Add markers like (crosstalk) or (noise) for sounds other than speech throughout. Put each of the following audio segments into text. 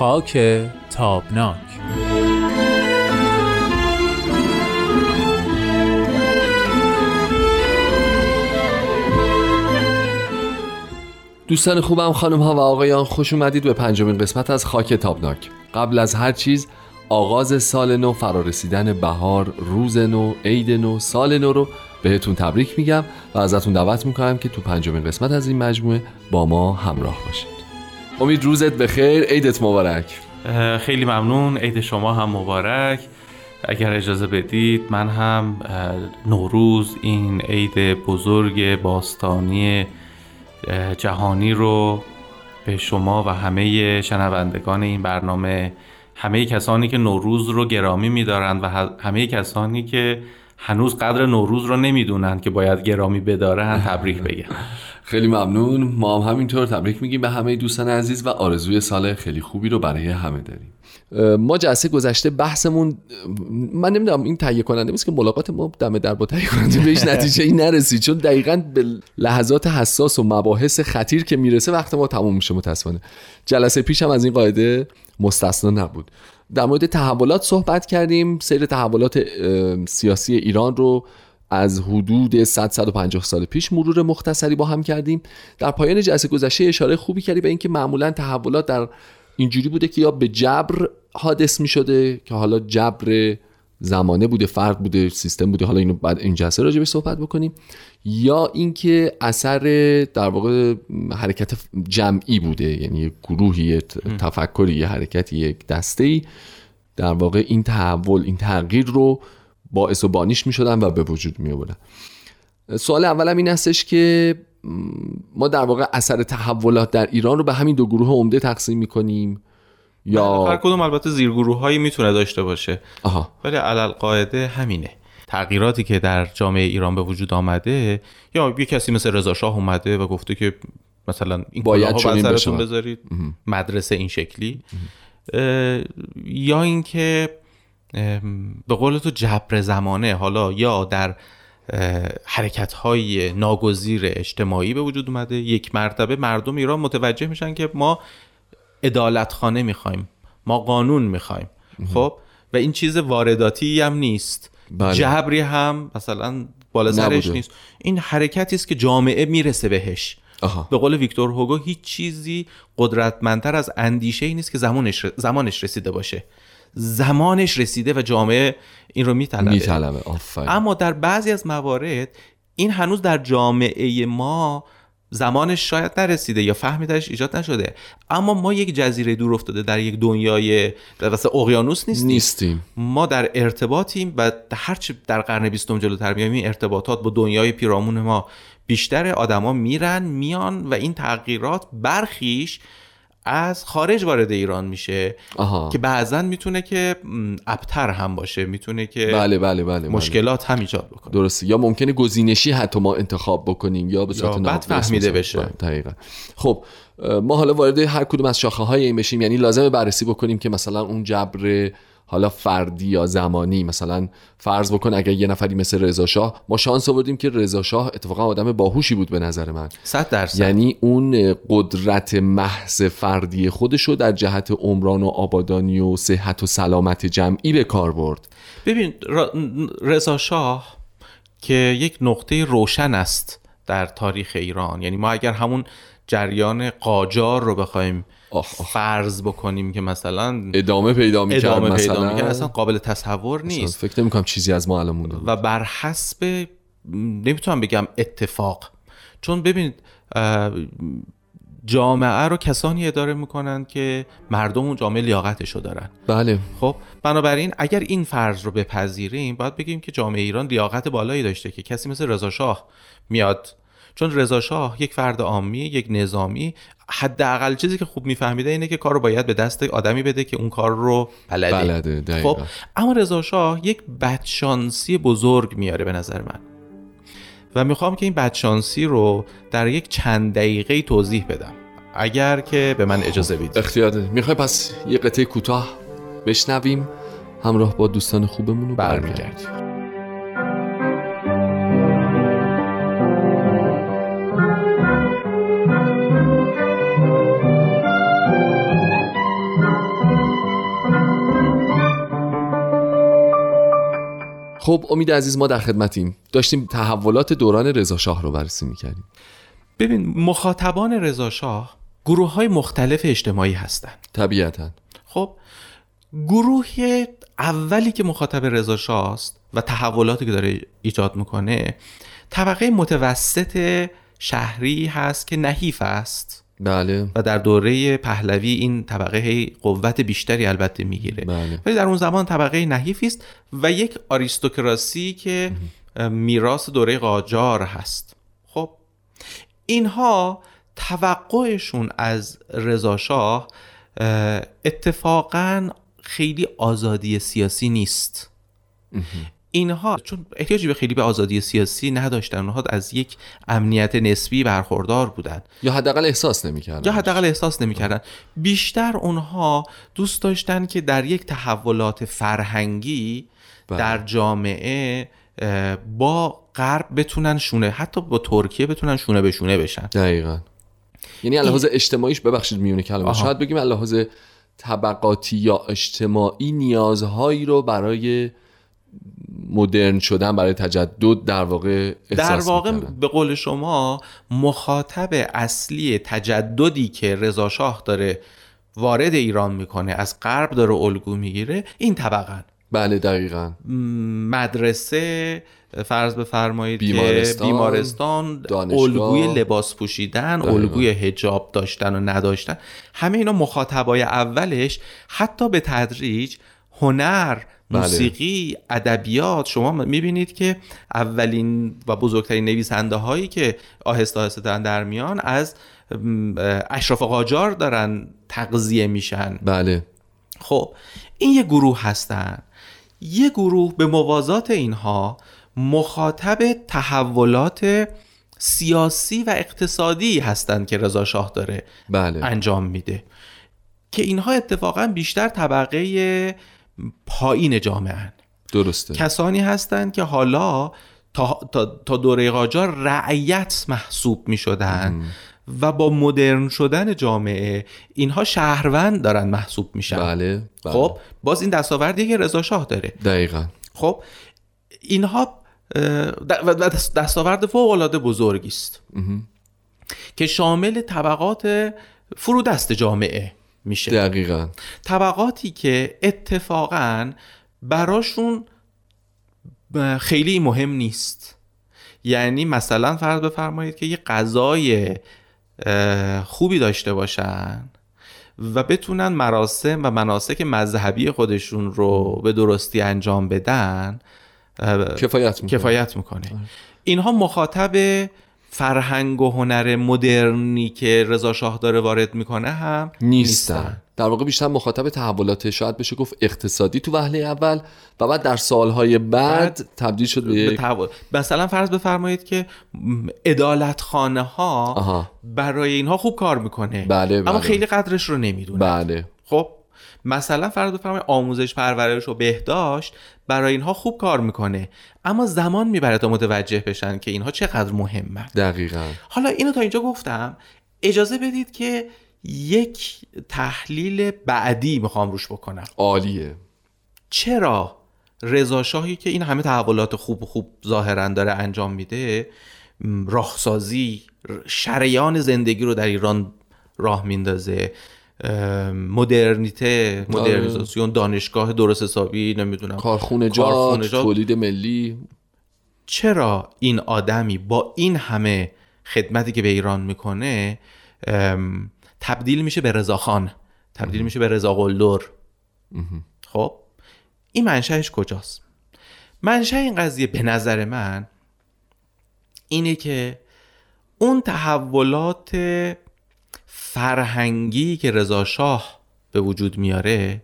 خاک تابناک. دوستان خوبم خانم ها و آقایان خوش اومدید به پنجمین قسمت از خاک تابناک. قبل از هر چیز آغاز سال نو فرارسیدن بهار روز نو عید نو سال نو رو بهتون تبریک میگم و ازتون دعوت می‌کنم که تو پنجمین قسمت از این مجموعه با ما همراه باشید. امید روزت بخیر. عیدت مبارک. خیلی ممنون. عید شما هم مبارک. اگر اجازه بدید من هم نوروز این عید بزرگ باستانی جهانی رو به شما و همه شنوندگان این برنامه همه کسانی که نوروز رو گرامی میدارند و همه کسانی که هنوز قدر نوروز رو نمی‌دونن که باید گرامی بدارن تبریک بگم. (laughs) خیلی ممنون. ما هم همینطور تبریک میگیم به همه دوستان عزیز و آرزوی سال خیلی خوبی رو برای همه داریم. ما جلسه گذشته بحثمون من نمی‌دونم این تهیه کننده نیست که ملاقات ما دم در با تهیه کننده بهش نتیجه ای نرسید چون دقیقا به لحظات حساس و مباحث خطیر که می‌رسه وقت ما تموم میشه متاسفانه. جلسه پیش هم از این قاعده مستثنا نبود. در مورد تحولات صحبت کردیم. سیر تحولات سیاسی ایران رو از حدود 100 150 سال پیش مرور مختصری با هم کردیم. در پایان جلسه گذشته اشاره خوبی کردی به اینکه معمولا تحولات در اینجوری بوده که یا به جبر حادث می شده که حالا جبر زمانه بوده فرد بوده سیستم بوده. حالا اینو بعد این جلسه راجع به صحبت بکنیم. یا اینکه اثر در واقع حرکت جمعی بوده یعنی گروهی تفکری یه حرکتی یک دسته ای در واقع این تحول این تغییر رو باعث و بانیش می شدن و به وجود می آوردن سوال اولم این هستش که ما در واقع اثر تحولات در ایران رو به همین دو گروه عمده تقسیم می کنیم یا هر کدوم البته زیرگروه هایی می‌تونه داشته باشه. آها. ولی علل قاعده همینه. تغییراتی که در جامعه ایران به وجود آمده یا یه کسی مثل رضا شاه اومده و گفته که مثلا این باید سرتون بذارید مدرسه این شکلی. یا اینکه به قول تو جبر زمانه. حالا یا در حرکت های ناگزیر اجتماعی به وجود اومده یک مرتبه مردم ایران متوجه میشن که ما ادالت خانه می‌خوایم ما قانون می‌خوایم. خب؟ و این چیز وارداتی هم نیست. بله. جبری هم مثلا بالا سرش نیست. این حرکتی است که جامعه می‌رسه بهش. آها. به قول ویکتور هوگو هیچ چیزی قدرتمندتر از اندیشه ای نیست که زمانش, زمانش رسیده باشه. زمانش رسیده و جامعه این رو میطلبه. میطلبه. اما در بعضی از موارد این هنوز در جامعه ما زمانش شاید نرسیده یا فهمی درش ایجاد نشده. اما ما یک جزیره دور افتاده در یک دنیای در اقیانوس نیستیم. نیستیم. ما در ارتباطیم و هرچی در قرن بیستم جلوتر میایم این ارتباطات با دنیای پیرامون ما بیشتر آدما میرن میان و این تغییرات برخیش از خارج وارد ایران میشه آها. که بعضا می‌تونه که ابتر هم باشه می‌تونه که بله بله بله, بله. مشکلات هم ایجاد بکنه. درسته. یا ممکنه گزینشی حتی ما انتخاب بکنیم یا به صورت بد فهمیده بشه. بله، دقیقا. خب ما حالا وارد هر کدوم از شاخه های این بشیم. یعنی لازمه بررسی بکنیم که مثلا اون جبر حالا فردی یا زمانی مثلا فرض بکن اگر یه نفری مثل رضا شاه ما شانس آوردیم که رضا شاه اتفاقا آدم باهوشی بود به نظر من. 100 درصد. یعنی اون قدرت محض فردی خودش رو در جهت عمران و آبادانی و صحت و سلامت جمعی به کار برد. ببین رضا شاه که یک نقطه روشن است در تاریخ ایران. یعنی ما اگر همون جریان قاجار رو بخوایم فرض بکنیم که مثلا ادامه پیدا می‌کرد ادامه مثلا؟ پیدا می‌کرد. اصلا قابل تصور نیست. فکر نمی‌کنم چیزی از ما الان و بر حسب نمی‌تونم بگم اتفاق. چون ببینید جامعه رو کسانی اداره می‌کنن که مردم اون جامعه لیاقتشو دارن. بله. خب بنابراین اگر این فرض رو بپذیریم باید بگیم که جامعه ایران لیاقت بالایی داشته که کسی مثل رضا شاه میاد چون رضا شاه یک فرد عامی یک نظامی حداقل چیزی که خوب میفهمیده اینه که کار رو باید به دست آدمی بده که اون کار رو بلده, بلده خب اما رضا شاه یک بدشانسی بزرگ میاره به نظر من. و می‌خوام که این بدشانسی رو در یک چند دقیقه توضیح بدم. اگر که به من اجازه بدید. اختیار می‌خوای پس یه قطعه کوتاه بشنویم همراه با دوستان خوبمون رو برمیگردیم. خب امید عزیز ما در خدمتیم. داشتیم تحولات دوران رضا شاه رو بررسی می‌کردیم. ببین مخاطبان رضا شاه گروه های مختلف اجتماعی هستند. طبیعتا. خب گروه اولی که مخاطب رضا شاه است و تحولاتی که داره ایجاد می‌کنه طبقه متوسط شهری هست که نحیف است. بله. و در دوره پهلوی این طبقه قوت بیشتری البته می‌گیره. بله. ولی در اون زمان طبقه نحیفی است و یک آریستوکراسی که میراث دوره قاجار هست. خب اینها توقعشون از رضاشاه اتفاقا خیلی آزادی سیاسی نیست. اینها چون احتیاجی به خیلی به آزادی سیاسی نداشتن اونها از یک امنیت نسبی برخوردار بودند یا حداقل احساس نمی‌کردن. یا حداقل احساس نمی‌کردن. بیشتر اونها دوست داشتن که در یک تحولات فرهنگی بله. در جامعه با غرب بتونن شونه حتی با ترکیه بتونن شونه به شونه بشن. دقیقا. یعنی لحاظ اجتماعیش ببخشید میونه کلمه شاید بگیم لحاظ طبقاتی یا اجتماعی نیازهایی رو برای مدرن شدن برای تجدد در واقع در واقع به قول شما مخاطب اصلی تجددی که رضا شاه داره وارد ایران می‌کنه از غرب داره الگو می‌گیره این طبقه بله دقیقا. مدرسه فرض بفرمایید بیمارستان, بیمارستان الگوی لباس پوشیدن الگوی هجاب داشتن و نداشتن. همه اینا مخاطبای اولش حتی به تدریج هنر بله. موسیقی ادبیات. شما می‌بینید که اولین و بزرگترین نویسنده هایی که آهسته آهسته دارن در میان از اشراف قاجار دارن تغذیه میشن. بله. خب این یه گروه هستن. یه گروه به موازات اینها مخاطب تحولات سیاسی و اقتصادی هستند که رضا شاه داره بله. انجام میده. که اینها اتفاقا بیشتر طبقه پایین جامعه درسته. کسانی هستند که حالا تا, تا, دوره قاجار رعیت محسوب می شدن و با مدرن شدن جامعه اینها شهروند دارن محسوب میشن بله, بله. خب باز این دستاوردی که رضا شاه داره. دقیقا. خب اینها دستاورد فوق العاده بزرگی است که شامل طبقات فرودست جامعه. میشه. دقیقا. طبقاتی که اتفاقا براشون خیلی مهم نیست. یعنی مثلا فرض بفرمایید که یه غذای خوبی داشته باشن و بتونن مراسم و مناسک مذهبی خودشون رو به درستی انجام بدن کفایت می‌کنه, کفایت می‌کنه. اینها مخاطب فرهنگ و هنر مدرنی که رضا شاه داره وارد می‌کنه هم نیستن, در واقع بیشتر مخاطب تحولات شاید بشه گفت اقتصادی تو وهله اول و بعد در سالهای بعد, تبدیل شد به, تحول. مثلا فرض بفرمایید که ادالت خانه ها برای اینها خوب کار می‌کنه. بله اما بله. خیلی قدرش رو نمی‌دونه بله. خب مثلا فرض بفرمایید آموزش پرورش و بهداشت برای اینها خوب کار می‌کنه اما زمان می‌بره تا متوجه بشن که اینها چقدر مهمه دقیقا. حالا اینو تا اینجا گفتم. اجازه بدید که یک تحلیل بعدی می‌خوام روش بکنم. عالیه. چرا رضا شاهی که این همه تحولات خوب خوب ظاهرا داره انجام میده راهسازی شریان زندگی رو در ایران راه میندازه؟ مدرنیته مدرنیزاسیون دانشگاه درست حسابی نمی‌دونم. کارخونه جات تولید ملی. چرا این آدمی با این همه خدمتی که به ایران می‌کنه تبدیل میشه به رضاخان تبدیل میشه به رضا قلدر. خب این منشأش کجاست؟ منشأ این قضیه به نظر من اینه که اون تحولات فرهنگی که رضا شاه به وجود میاره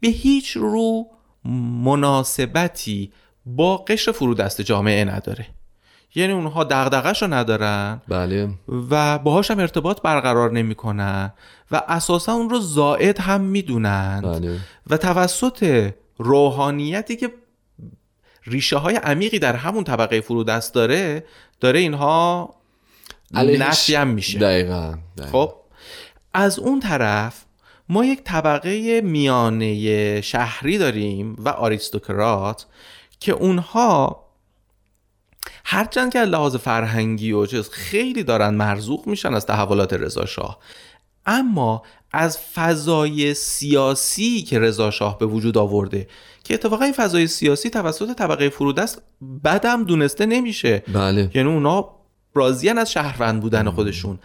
به هیچ رو مناسبتی با قشر فرودست جامعه نداره. یعنی اونها دغدغش رو ندارن بله. و باهاش هم ارتباط برقرار نمی‌کنن و اساسا اون رو زائد هم می‌دونن بله. و توسط روحانیتی که ریشه های عمیقی در همون طبقه فرودست داره داره اینها نفی هم میشه. دقیقا. خب از اون طرف ما یک طبقه میانه شهری داریم و آریستوکرات که اونها هرچند که لحاظ فرهنگی و چیز خیلی دارن مرزوق میشن از تحولات رضا شاه اما از فضای سیاسی که رضا شاه به وجود آورده که اتفاقا این فضای سیاسی توسط طبقه فرودست بدم دونسته نمیشه. بله. یعنی اونا راضیان از شهروند بودن خودشون.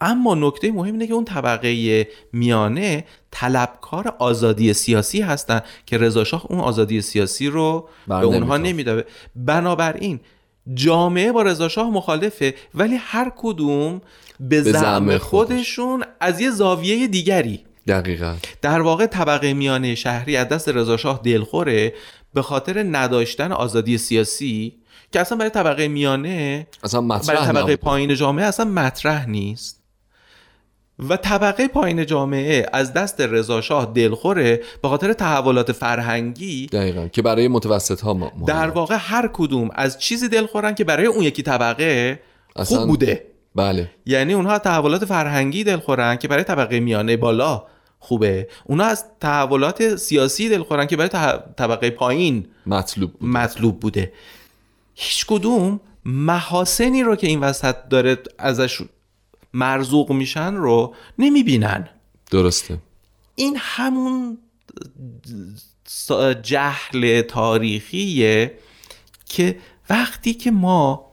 اما نکته مهم اینه که اون طبقه میانه طلبکار آزادی سیاسی هستن که رضا شاه اون آزادی سیاسی رو به اونها نمیده بنابراین جامعه با رضا شاه مخالفه ولی هر کدوم به زعم خودشون از یه زاویه دیگری. دقیقا. در واقع طبقه میانه شهری از دست رضا شاه دلخوره به خاطر نداشتن آزادی سیاسی. که اصلا برای طبقه میانه اصلا برای طبقه پایین جامعه اصلا مطرح نیست. و طبقه پایین جامعه از دست رضا شاه دلخوره به خاطر تحولات فرهنگی دقیقا که برای متوسط ها در واقع هر کدوم از چیزی دلخورن که برای اون یکی طبقه خوب بوده. بله. یعنی اونها تحولات فرهنگی دلخورن که برای طبقه میانه بالا خوبه. اونها از تحولات سیاسی دلخورن که برای طبقه پایین مطلوب بوده. مطلوب بوده. هیچ کدوم محاسنی رو که این وسط داره ازش مرزوق میشن رو نمی‌بینن. درسته. این همون جهل تاریخیه که وقتی که ما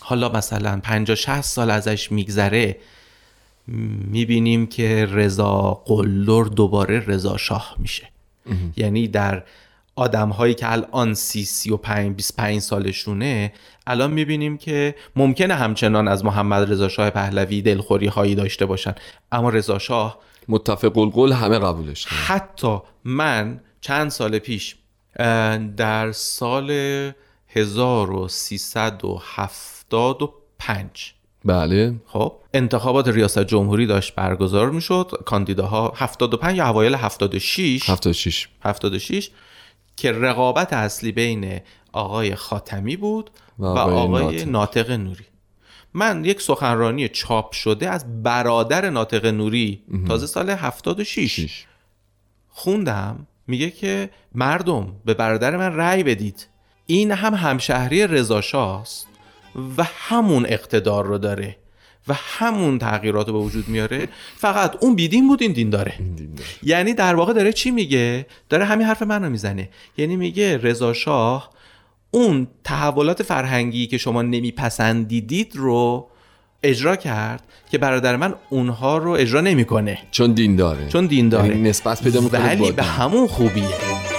حالا مثلا 50 60 سال ازش میگذره می‌بینیم که رضا قلدر دوباره رضا شاه میشه. یعنی در آدم هایی که الان سی سی و پنج بیس پنج سالشونه الان می‌بینیم که ممکنه همچنان از محمد رضا شاه پهلوی دلخوری هایی داشته باشن. اما رضا شاه متفق القول همه قبولش حتی من چند سال پیش در سال 1375 بله. خب انتخابات ریاست جمهوری داشت برگزار می‌شد. کاندیداها 75 یا اوایل 76 76 76 که رقابت اصلی بین آقای خاتمی بود و, و آقای ناطق. نوری. من یک سخنرانی چاپ شده از برادر ناطق نوری تازه سال 76 خوندم. میگه که مردم به برادر من رأی بدید. این هم همشهری رضا و همون اقتدار رو داره. و همون تغییرات رو به وجود میاره. فقط اون بیدین بود این دین داره. یعنی در واقع داره چی میگه؟ داره همین حرف من رو می‌زنه. یعنی میگه رضا شاه اون تحولات فرهنگی که شما نمیپسندیدید رو اجرا کرد که برادر من اونها رو اجرا نمی‌کنه. چون دین داره. چون دین داره. یعنی نسبت پیدا ولی به همون خوبیه.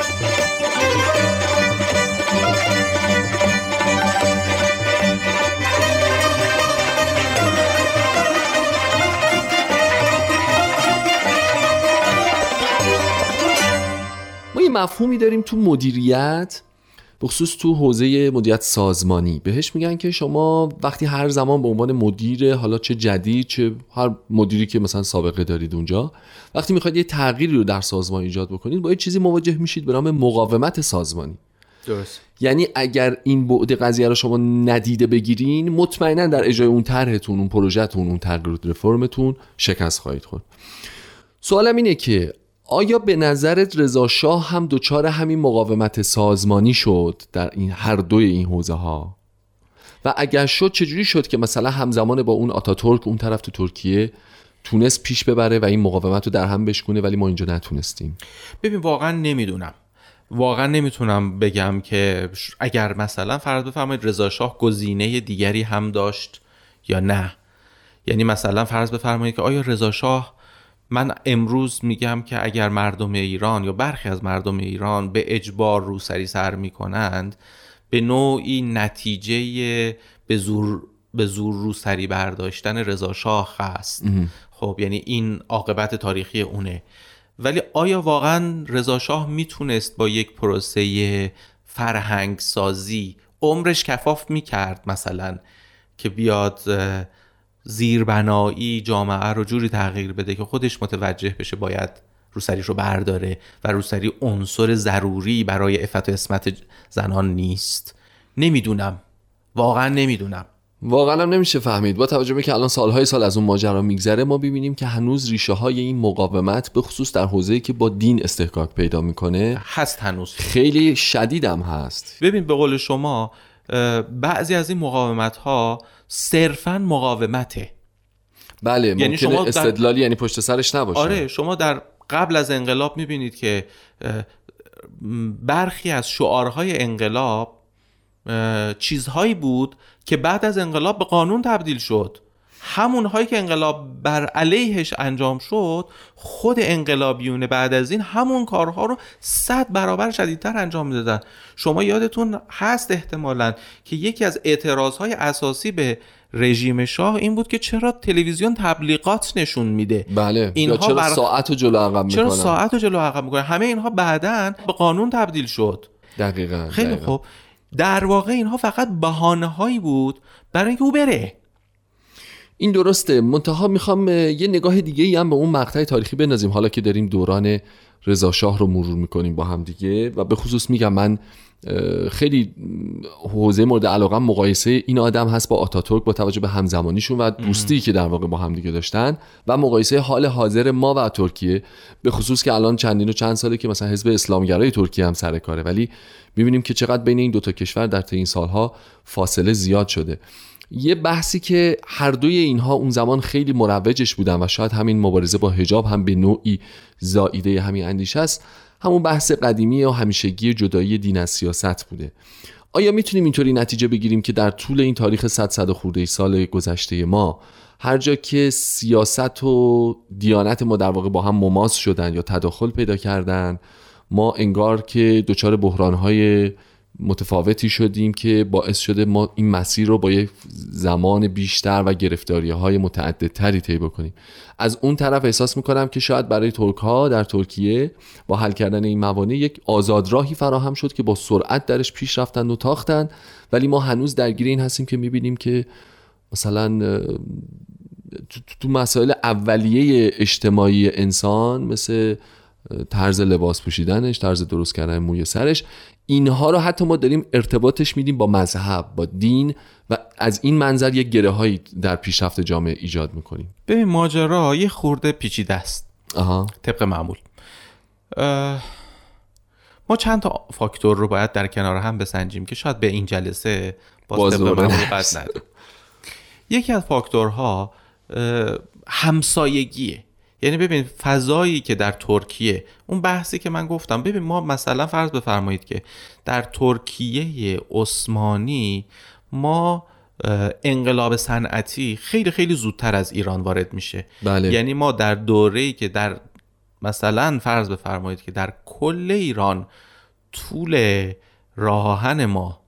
مفهومی داریم تو مدیریت بخصوص تو حوزه مدیریت سازمانی. بهش میگن که شما وقتی هر زمان به عنوان مدیر حالا چه جدید چه هر مدیری که مثلا سابقه دارید اونجا وقتی می‌خواید یه تغییری رو در سازمان ایجاد بکنید با یه چیزی مواجه میشید به نام مقاومت سازمانی. درست. یعنی اگر این بعد قضیه رو شما ندیده بگیرین مطمئنا در اجرای اون طرحتون اون پروژهتون اون تغییر رفرمتون شکست خواهید خورد. سوالم اینه که آیا به نظرت رضا شاه هم دچار همین مقاومت سازمانی شد در این هر دوی این حوزه ها و اگر شد چجوری شد که مثلا همزمان با اون آتاتورک اون طرف تو ترکیه تونست پیش ببره و این مقاومت رو در هم بشکونه ولی ما اینجا نتونستیم؟ ببین واقعا نمی‌دونم. واقعا نمی‌تونم بگم که اگر مثلا فرض بفرمایید رضا شاه گزینه دیگری هم داشت یا نه. یعنی مثلا فرض بفرمایید که آیا رضا شاه من امروز میگم که اگر مردم ایران یا برخی از مردم ایران به اجبار روسری سر می‌کنند به نوعی نتیجه به زور به زور روسری برداشتن رضا شاه هست. خب یعنی این عاقبت تاریخی اونه. ولی آیا واقعا رضا شاه می‌تونست با یک پروسه فرهنگ سازی عمرش کفاف می‌کرد مثلا که بیاد زیربنایی جامعه رو جوری تغییر بده که خودش متوجه بشه باید روسریش رو برداره و روسری عنصر ضروری برای افت و اسمت زنان نیست. نمی‌دونم. واقعا نمی‌دونم. واقعا هم نمیشه فهمید. با توجه به که الان سالهای سال از اون ماجرا میگذره ما ببینیم که هنوز ریشه های این مقاومت به خصوص در حوزه‌ای که با دین استحقاق پیدا می‌کنه هست هنوز. خیلی شدیدم هست. ببین به قول شما بعضی از این مقاومت ها صرفا مقاومته. بله یعنی شما استدلالی یعنی پشت سرش نباشه. آره شما در قبل از انقلاب می‌بینید که برخی از شعارهای انقلاب چیزهایی بود که بعد از انقلاب به قانون تبدیل شد. همون هایی که انقلاب بر علیهش انجام شد خود انقلابیون بعد از این همون کارها رو صد برابر شدیدتر انجام می‌دادن شما یادتون هست احتمالا که یکی از اعتراضهای اساسی به رژیم شاه این بود که چرا تلویزیون تبلیغات نشون میده. بله. اینها چرا بر... ساعت و جلو عقب می‌کنن؟ چرا ساعت و جلو عقب می‌کنن؟ همه اینها بعدا به قانون تبدیل شد. دقیقا خیلی خوب. در واقع اینها فقط بهانه هایی بود برای اینکه او بره. این درسته. منتها می‌خوام یه نگاه دیگه ای هم به اون مقطع تاریخی بنازیم حالا که داریم دوران رضا شاه رو مرور می‌کنیم با هم دیگه و به خصوص میگم من خیلی حوزه مورد علاقه مقایسه این آدم هست با آتاتورک با توجه به همزمانیشون و دوستی که در واقع با هم دیگه داشتن و مقایسه حال حاضر ما و ترکیه. به خصوص که الان چندین و چند ساله که مثلا حزب اسلامگرای ترکیه هم سر کاره. ولی می‌بینیم که چقدر بین این دوتا کشور در طی این سالها فاصله زیاد شده. یه بحثی که هر دوی اینها اون زمان خیلی مروجش بودن و شاید همین مبارزه با حجاب هم به نوعی زائیده همین اندیشه است. همون بحث قدیمی و همیشگی جدایی دین از سیاست بوده. آیا می‌تونیم اینطوری نتیجه بگیریم که در طول این تاریخ 100 صد خورده سال گذشته ما هر جا که سیاست و دیانت ما در واقع با هم مماس شدن یا تداخل پیدا کردن ما انگار که دچار بحرانهای متفاوتی شدیم که باعث شده ما این مسیر رو با یک زمان بیشتر و گرفتاری های متعددتری طی بکنیم. از اون طرف احساس می‌کنم که شاید برای ترک ها در ترکیه با حل کردن این موانع یک آزادراهی فراهم شد که با سرعت درش پیش رفتن و تاختن. ولی ما هنوز درگیر این هستیم که می‌بینیم که مثلا تو مسائل اولیه اجتماعی انسان مثل طرز لباس پوشیدنش طرز درست کردن موی سرش اینها رو حتی ما داریم ارتباطش میدیم با مذهب با دین و از این منظر یک گره هایی در پیشرفت جامعه ایجاد می‌کنیم. ببین ماجرا یه خورده پیچیده است. آها. طبق معمول. ما چند تا فاکتور رو باید در کنار هم بسنجیم که شاید به این جلسه باز یکی از فاکتورها همسایگیه. یعنی ببین فضایی که در ترکیه اون بحثی که من گفتم ببین ما مثلا فرض بفرمایید که در ترکیه عثمانی ما انقلاب صنعتی خیلی خیلی زودتر از ایران وارد میشه بله. یعنی ما در دوره‌ای که در مثلا فرض بفرمایید که در کل ایران طول راهن ما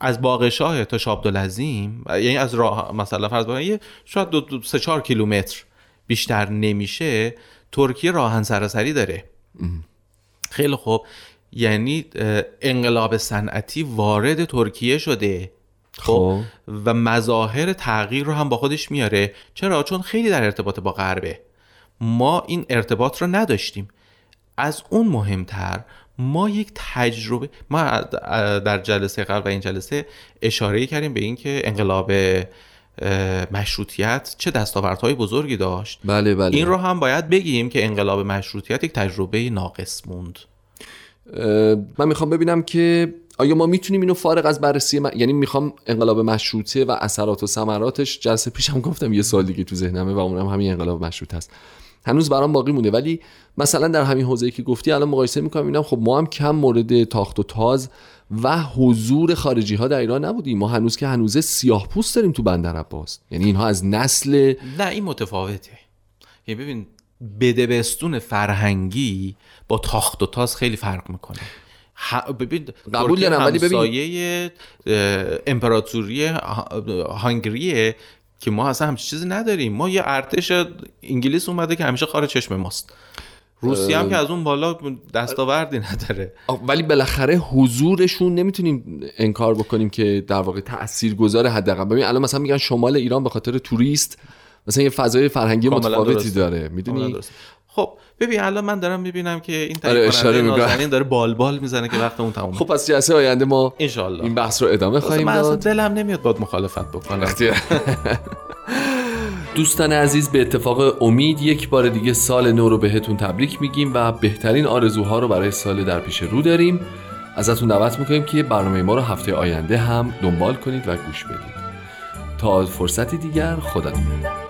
از باغشاه تا شابدالعظیم یعنی از راه مثلا فرض بفرمایید شاید دو, دو سه چهار کیلومتر بیشتر نمیشه ترکیه راهن سراسری داره. خیلی خوب. یعنی انقلاب صنعتی وارد ترکیه شده. خب, خب. و مظاهر تغییر رو هم با خودش میاره. چرا؟ چون خیلی در ارتباط با غربه. ما این ارتباط رو نداشتیم. از اون مهمتر ما یک تجربه ما در جلسه قبل و این جلسه اشاره کردیم به اینکه انقلاب مشروطیت چه دستاوردهای بزرگی داشت. بله بله. این رو هم باید بگیم که انقلاب مشروطیت یک تجربه ناقص موند. من می‌خوام ببینم که آیا ما می‌تونیم اینو فارغ از بررسی یعنی می‌خوام انقلاب مشروطه و اثرات و ثمراتش جلسه پیشم گفتم یه سال دیگه تو ذهنمه و اونم همین انقلاب مشروط هست هنوز برام باقی مونده ولی مثلا در همین حوزه‌ای که گفتی الان مقایسه می‌کنم اینم خب ما هم کم مورد تاخت و تاز و حضور خارجی ها در ایران نبودیم. ما هنوز که هنوز سیاه پوست داریم تو بندر عباس. یعنی اینها از نسل نه این متفاوته. یعنی ببین بدبستون فرهنگی با تاخت و تاز خیلی فرق می‌کنه. ببین قبول دارم ولی ببین امپراتوری هانگریه که ما اصلا همچین چیزی نداریم. ما یه ارتش انگلیس اومده که همیشه خارج چشم ماست. روسیه هم که از اون بالا دستاوردی نداره. ولی بالاخره حضورشون نمی‌تونیم انکار بکنیم که در واقع تاثیرگذار حداقل. ببین الان مثلا میگن شمال ایران به خاطر توریست مثلا یه فضای فرهنگی متفاوتی داره. می‌دونی؟ خب ببین الان من دارم می‌بینم که این آره اشاره نازنین داره بال بال می‌زنه که وقت اون تمومه. خب پس جلسه آینده ما انشالله این بحث رو ادامه خواهیم داد. من دلم نمیاد باد مخالفت بکنم. (laughs) دوستان عزیز به اتفاق امید یک بار دیگه سال نو رو بهتون تبریک میگیم و بهترین آرزوها رو برای سال در پیش رو داریم. ازتون دعوت می‌کنیم که برنامه ما رو هفته آینده هم دنبال کنید و گوش بدید. تا فرصتی دیگر خدا نگهدار.